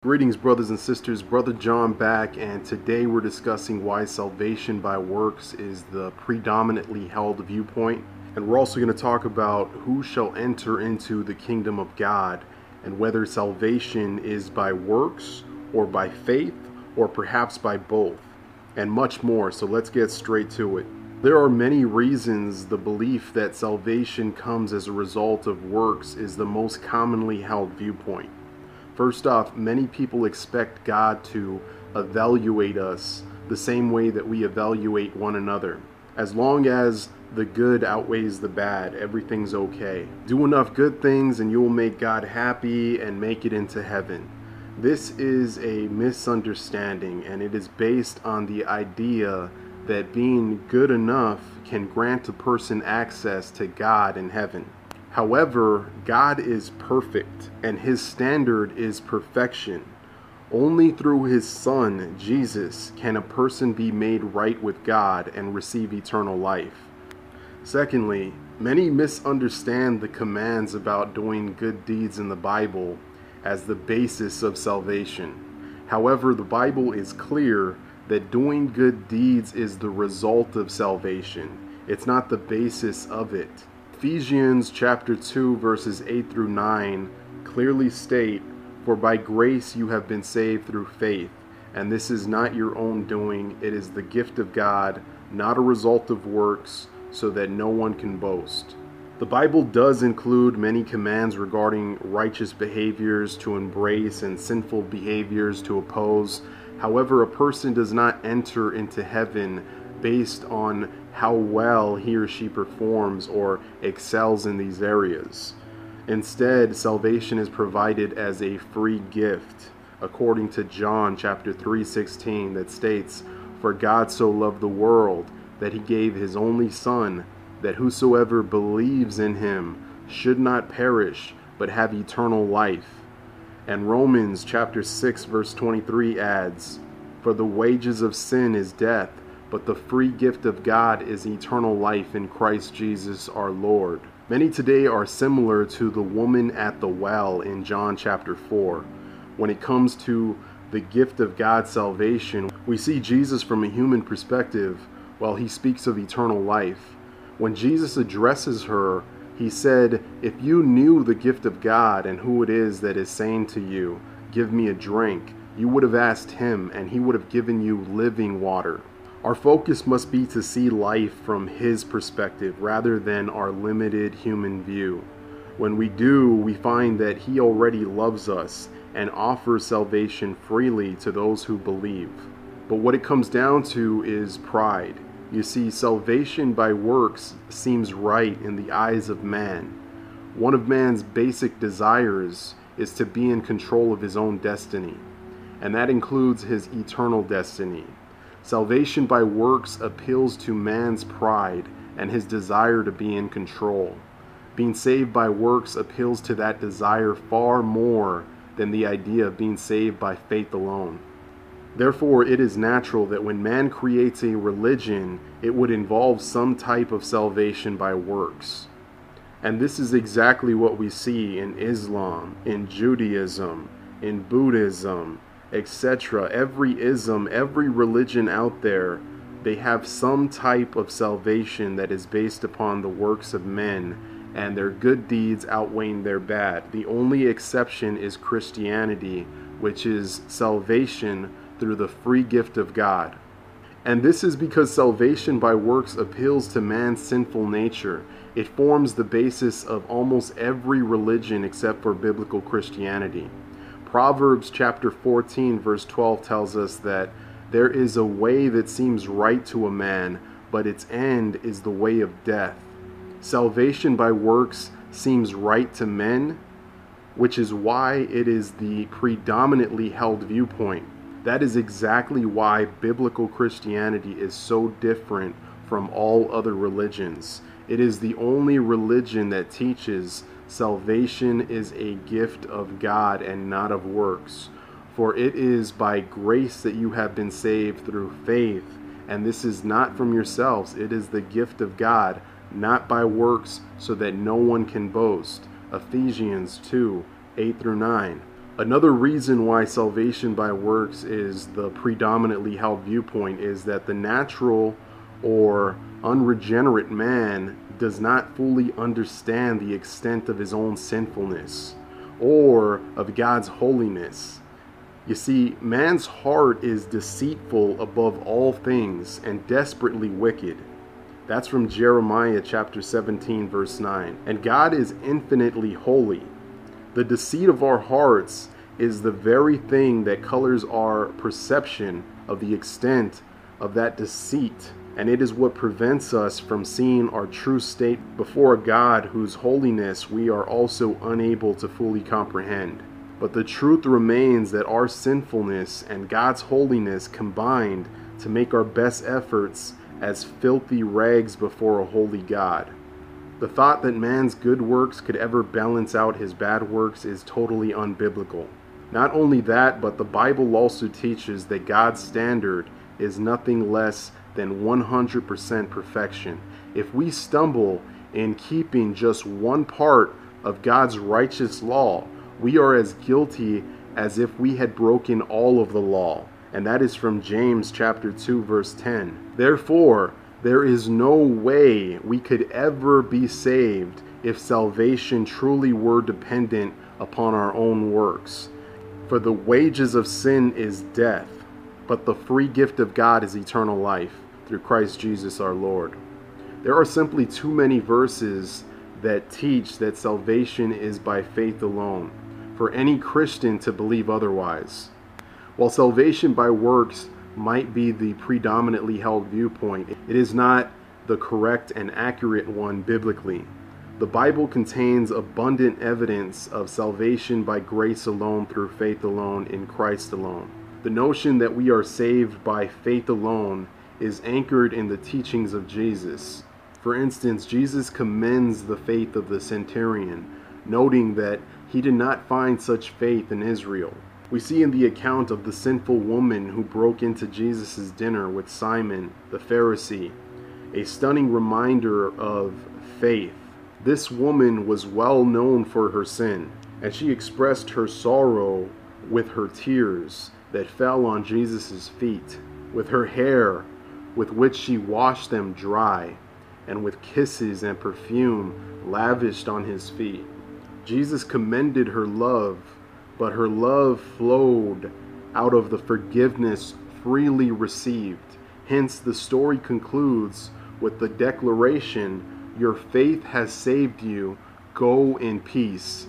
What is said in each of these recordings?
Greetings, brothers and sisters. Brother John back, and today we're discussing why salvation by works is the predominantly held viewpoint. And we're also going to talk about who shall enter into the kingdom of God and whether salvation is by works or by faith or perhaps by both, and much more. So let's get straight to it. There are many reasons the belief that salvation comes as a result of works is the most commonly held viewpoint. First off, many people expect God to evaluate us the same way that we evaluate one another. As long as the good outweighs the bad, everything's okay. Do enough good things and you will make God happy and make it into heaven. This is a misunderstanding and it is based on the idea that being good enough can grant a person access to God in heaven. However, God is perfect and his standard is perfection. Only through his Son, Jesus, can a person be made right with God and receive eternal life. Secondly, many misunderstand the commands about doing good deeds in the Bible as the basis of salvation. However, the Bible is clear that doing good deeds is the result of salvation, it's not the basis of it. Ephesians chapter 2 verses 8 through 9 clearly state, For by grace you have been saved through faith, and this is not your own doing, it is the gift of God, not a result of works, so that no one can boast. The Bible does include many commands regarding righteous behaviors to embrace and sinful behaviors to oppose. However, a person does not enter into heaven based on how well he or she performs or excels in these areas. Instead, salvation is provided as a free gift, according to John chapter 3:16 that states, "For God so loved the world that he gave his only son, that whosoever believes in him should not perish, but have eternal life." And Romans chapter 6 verse 23 adds, "For the wages of sin is death, but the free gift of God is eternal life in Christ Jesus our Lord. Many today are similar to the woman at the well in John chapter 4. When it comes to the gift of God's salvation, we see Jesus from a human perspective while he speaks of eternal life. When Jesus addresses her, he said, If you knew the gift of God and who it is that is saying to you, Give me a drink, you would have asked him, and he would have given you living water. Our focus must be to see life from His perspective rather than our limited human view. When we do, we find that He already loves us and offers salvation freely to those who believe. But what it comes down to is pride. You see, salvation by works seems right in the eyes of man. One of man's basic desires is to be in control of his own destiny, and that includes his eternal destiny. Salvation by works appeals to man's pride and his desire to be in control. Being saved by works appeals to that desire far more than the idea of being saved by faith alone. Therefore, it is natural that when man creates a religion, it would involve some type of salvation by works. And this is exactly what we see in Islam, in Judaism, in Buddhism, etc. Every ism, every religion out there, they have some type of salvation that is based upon the works of men and their good deeds outweighing their bad. The only exception is Christianity, which is salvation through the free gift of God. And this is because salvation by works appeals to man's sinful nature. It forms the basis of almost every religion except for biblical Christianity. Proverbs chapter 14, verse 12 tells us that there is a way that seems right to a man, but its end is the way of death. Salvation by works seems right to men, which is why it is the predominantly held viewpoint. That is exactly why biblical Christianity is so different from all other religions. It is the only religion that teaches Salvation is a gift of God and not of works. For it is by grace that you have been saved through faith, and this is not from yourselves, it is the gift of God, not by works, so that no one can boast. Ephesians 2 8 through 9. Another reason why salvation by works is the predominantly held viewpoint is that the natural or unregenerate man does not fully understand the extent of his own sinfulness or of God's holiness. You see, man's heart is deceitful above all things and desperately wicked. That's from Jeremiah chapter 17, verse 9. And God is infinitely holy. The deceit of our hearts is the very thing that colors our perception of the extent of that deceit. And it is what prevents us from seeing our true state before a God whose holiness we are also unable to fully comprehend. But the truth remains that our sinfulness and God's holiness combined to make our best efforts as filthy rags before a holy God. The thought that man's good works could ever balance out his bad works is totally unbiblical. Not only that, but the Bible also teaches that God's standard is nothing less than 100% perfection. If we stumble in keeping just one part of God's righteous law, we are as guilty as if we had broken all of the law. And that is from James chapter 2 verse 10. Therefore, there is no way we could ever be saved if salvation truly were dependent upon our own works. For the wages of sin is death, but the free gift of God is eternal life through Christ Jesus our Lord. There are simply too many verses that teach that salvation is by faith alone for any Christian to believe otherwise. While salvation by works might be the predominantly held viewpoint, it is not the correct and accurate one biblically. The Bible contains abundant evidence of salvation by grace alone through faith alone in Christ alone. The notion that we are saved by faith alone is anchored in the teachings of Jesus. For instance, Jesus commends the faith of the centurion, noting that he did not find such faith in Israel. We see in the account of the sinful woman who broke into Jesus' dinner with Simon the Pharisee a stunning reminder of faith. This woman was well known for her sin, and she expressed her sorrow with her tears that fell on Jesus' feet, with her hair with which she washed them dry, and with kisses and perfume lavished on his feet. Jesus commended her love but her love flowed out of the forgiveness freely received. Hence, the story concludes with the declaration Your faith has saved you, go in peace.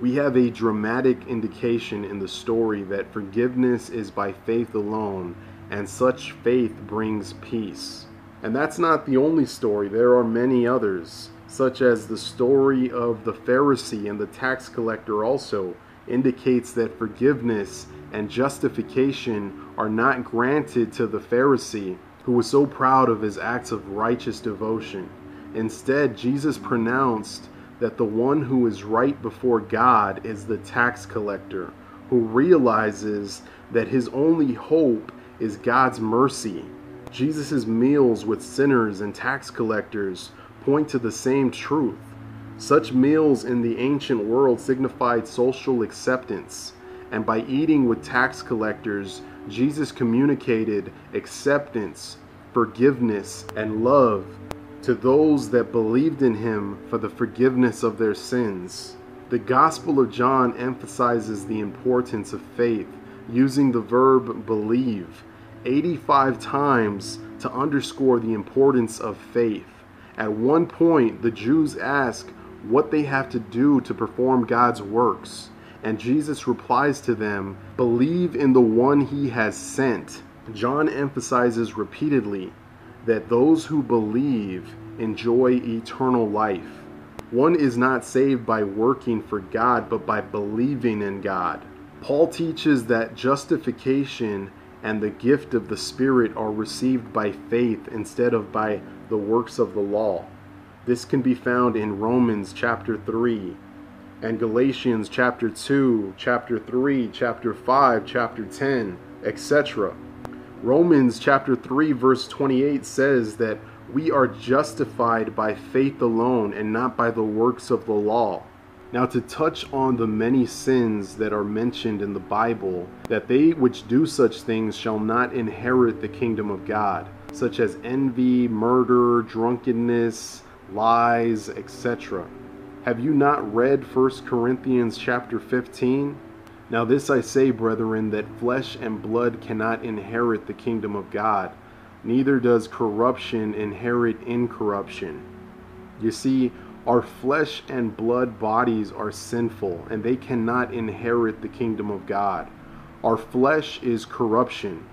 We have a dramatic indication in the story that forgiveness is by faith alone, and such faith brings peace. And that's not the only story, there are many others, such as the story of the Pharisee and the tax collector, also indicates that forgiveness and justification are not granted to the Pharisee who was so proud of his acts of righteous devotion. Instead, Jesus pronounced that the one who is right before God is the tax collector, who realizes that his only hope is God's mercy. Jesus' meals with sinners and tax collectors point to the same truth. Such meals in the ancient world signified social acceptance, and by eating with tax collectors, Jesus communicated acceptance, forgiveness, and love to those that believed in him for the forgiveness of their sins. The Gospel of John emphasizes the importance of faith, using the verb believe 85 times to underscore the importance of faith. At one point, the Jews ask, what they have to do to perform God's works. And Jesus replies to them, Believe in the one he has sent. John emphasizes repeatedly that those who believe enjoy eternal life. One is not saved by working for God, but by believing in God. Paul teaches that justification and the gift of the Spirit are received by faith instead of by the works of the law. This can be found in Romans chapter 3 and Galatians chapter 2, chapter 3, chapter 5, chapter 10, etc. Romans chapter 3 verse 28 says that we are justified by faith alone and not by the works of the law. Now, to touch on the many sins that are mentioned in the Bible, that they which do such things shall not inherit the kingdom of God, such as envy, murder, drunkenness, lies, etc. Have you not read 1 Corinthians chapter 15? Now, this I say, brethren, that flesh and blood cannot inherit the kingdom of God, neither does corruption inherit incorruption. You see, our flesh and blood bodies are sinful, and they cannot inherit the kingdom of God. Our flesh is corruption.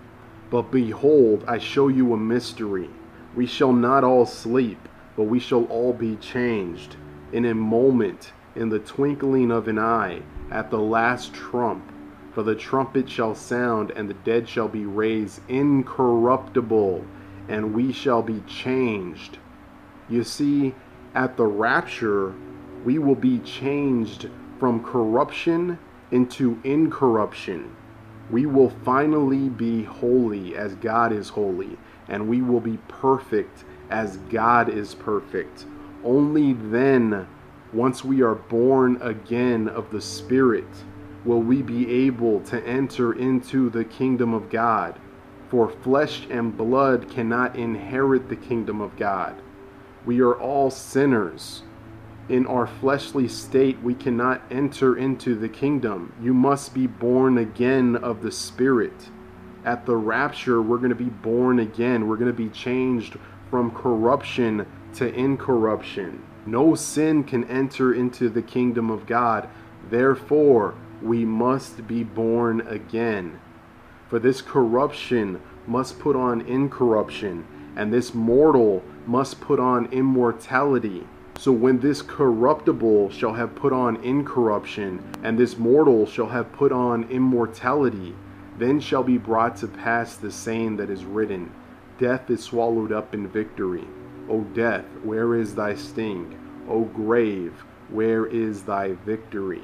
But behold, I show you a mystery. We shall not all sleep, but we shall all be changed. In a moment, in the twinkling of an eye, at the last trump. For the trumpet shall sound, and the dead shall be raised incorruptible, and we shall be changed. You see, at the rapture, we will be changed from corruption into incorruption. We will finally be holy as God is holy, and we will be perfect as God is perfect. Only then, once we are born again of the Spirit, will we be able to enter into the kingdom of God. For flesh and blood cannot inherit the kingdom of God. We are all sinners. In our fleshly state, we cannot enter into the kingdom. You must be born again of the Spirit. At the rapture, we're going to be born again. We're going to be changed from corruption to incorruption. No sin can enter into the kingdom of God. Therefore, we must be born again. For this corruption must put on incorruption, and this mortal must put on immortality. So when this corruptible shall have put on incorruption, and this mortal shall have put on immortality, then shall be brought to pass the saying that is written Death is swallowed up in victory. O death, where is thy sting? O grave, where is thy victory?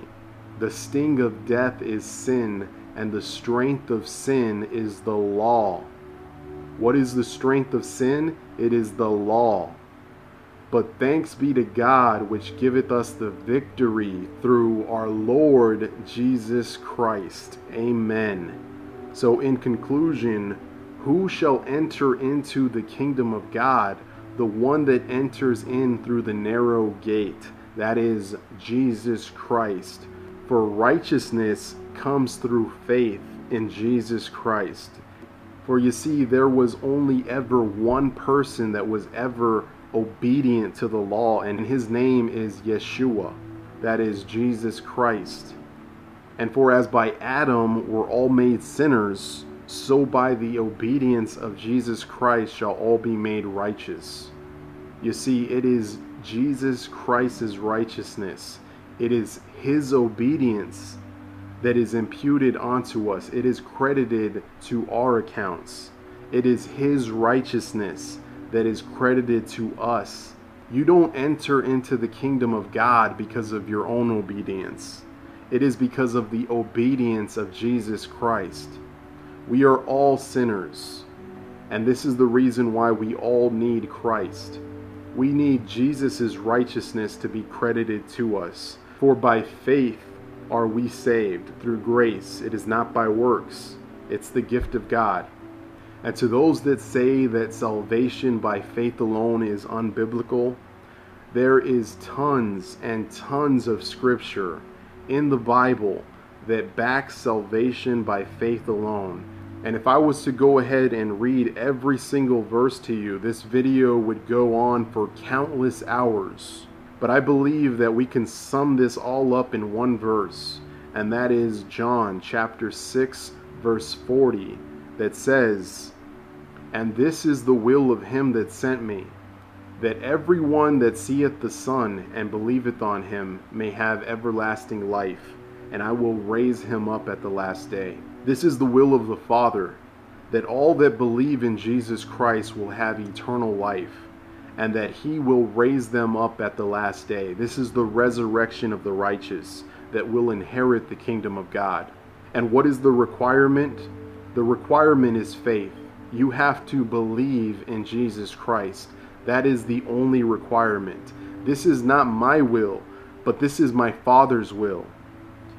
The sting of death is sin, and the strength of sin is the law. What is the strength of sin? It is the law. But thanks be to God, which giveth us the victory through our Lord Jesus Christ. Amen. So, in conclusion, who shall enter into the kingdom of God? The one that enters in through the narrow gate, that is Jesus Christ. For righteousness comes through faith in Jesus Christ. For you see, there was only ever one person that was ever obedient to the law, and his name is Yeshua, that is Jesus Christ. And for as by Adam were all made sinners, so by the obedience of Jesus Christ shall all be made righteous. You see, it is Jesus Christ's righteousness, it is his obedience that is imputed onto us. It is credited to our accounts. It is His righteousness that is credited to us. You don't enter into the kingdom of God because of your own obedience. It is because of the obedience of Jesus Christ. We are all sinners, and this is the reason why we all need Christ. We need Jesus' righteousness to be credited to us. For by faith, are we saved through grace. It is not by works, it's the gift of God. And to those that say that salvation by faith alone is unbiblical, there is tons and tons of scripture in the Bible that backs salvation by faith alone. And if I was to go ahead and read every single verse to you, this video would go on for countless hours. But I believe that we can sum this all up in one verse, and that is John chapter 6, verse 40, that says, And this is the will of him that sent me, that every one that seeth the Son and believeth on him may have everlasting life, and I will raise him up at the last day. This is the will of the Father, that all that believe in Jesus Christ will have eternal life and that he will raise them up at the last day. This is the resurrection of the righteous that will inherit the kingdom of God. And what is the requirement? The requirement is faith. You have to believe in Jesus Christ. That is the only requirement. This is not my will, but this is my Father's will.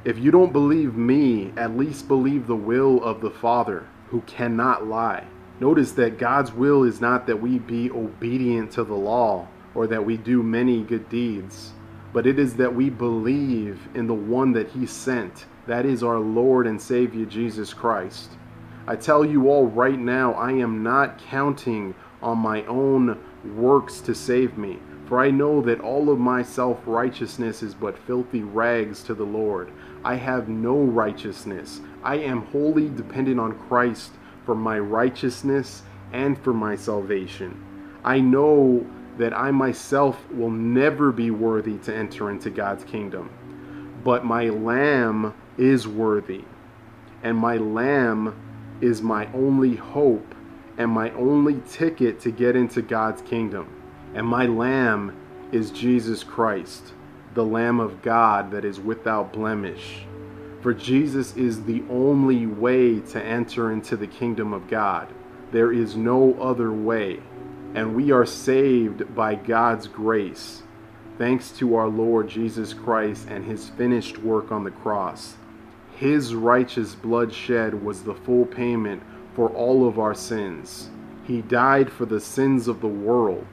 If you don't believe me, at least believe the will of the Father, who cannot lie. Notice that God's will is not that we be obedient to the law or that we do many good deeds, but it is that we believe in the one that He sent. That is our Lord and Savior Jesus Christ. I tell you all right now, I am not counting on my own works to save me. For I know that all of my self righteousness is but filthy rags to the Lord. I have no righteousness. I am wholly dependent on Christ for my righteousness and for my salvation. I know that I myself will never be worthy to enter into God's kingdom, but my Lamb is worthy, and my Lamb is my only hope and my only ticket to get into God's kingdom. And my Lamb is Jesus Christ, the Lamb of God that is without blemish. For Jesus is the only way to enter into the kingdom of God. There is no other way. And we are saved by God's grace, thanks to our Lord Jesus Christ and his finished work on the cross. His righteous blood shed was the full payment for all of our sins. He died for the sins of the world.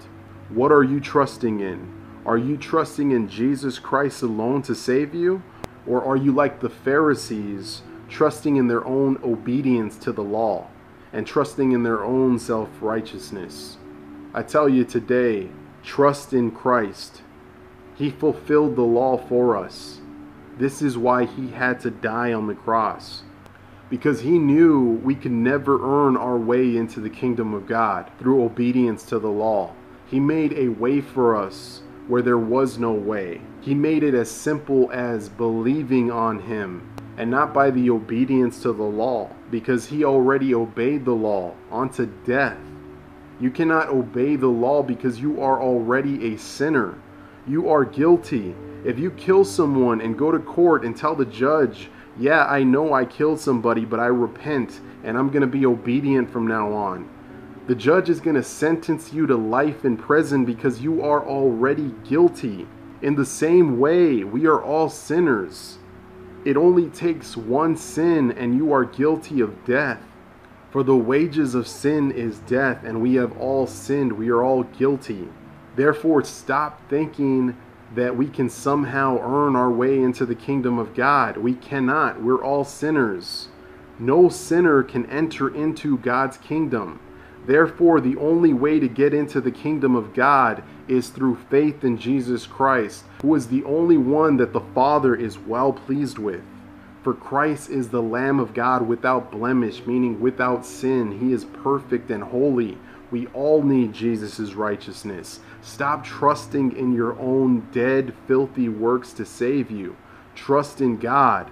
What are you trusting in? Are you trusting in Jesus Christ alone to save you? Or are you like the Pharisees, trusting in their own obedience to the law and trusting in their own self righteousness? I tell you today, trust in Christ. He fulfilled the law for us. This is why he had to die on the cross. Because he knew we could never earn our way into the kingdom of God through obedience to the law. He made a way for us where there was no way. He made it as simple as believing on him and not by the obedience to the law, because he already obeyed the law unto death. You cannot obey the law because you are already a sinner. You are guilty if you kill someone and go to court and tell the judge, yeah, I know I killed somebody, but I repent and I'm going to be obedient from now on. The judge is going to sentence you to life in prison because you are already guilty. In the same way, we are all sinners. It only takes one sin and you are guilty of death. For the wages of sin is death, and we have all sinned. We are all guilty. Therefore, stop thinking that we can somehow earn our way into the kingdom of God. We cannot. We're all sinners. No sinner can enter into God's kingdom. Therefore, the only way to get into the kingdom of God is through faith in Jesus Christ, who is the only one that the Father is well pleased with. For Christ is the Lamb of God without blemish, meaning without sin. He is perfect and holy. We all need Jesus' righteousness. Stop trusting in your own dead, filthy works to save you. Trust in God.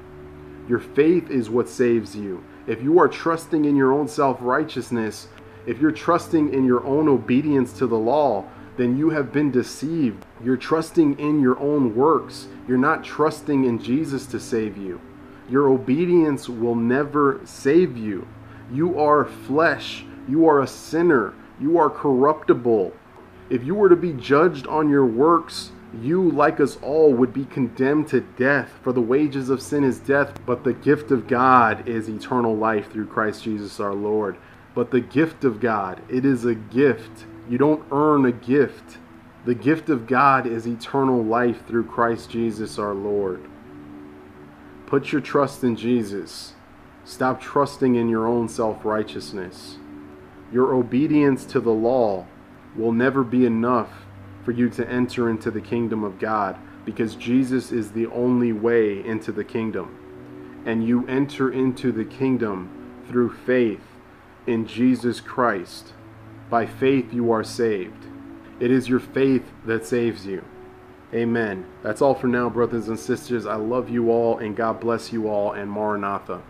Your faith is what saves you. If you are trusting in your own self righteousness, if you're trusting in your own obedience to the law, then you have been deceived. You're trusting in your own works. You're not trusting in Jesus to save you. Your obedience will never save you. You are flesh. You are a sinner. You are corruptible. If you were to be judged on your works, you, like us all, would be condemned to death. For the wages of sin is death, but the gift of God is eternal life through Christ Jesus our Lord. But the gift of God, it is a gift. You don't earn a gift. The gift of God is eternal life through Christ Jesus our Lord. Put your trust in Jesus. Stop trusting in your own self righteousness. Your obedience to the law will never be enough for you to enter into the kingdom of God because Jesus is the only way into the kingdom. And you enter into the kingdom through faith in Jesus Christ. By faith, you are saved. It is your faith that saves you. Amen. That's all for now, brothers and sisters. I love you all, and God bless you all, and Maranatha.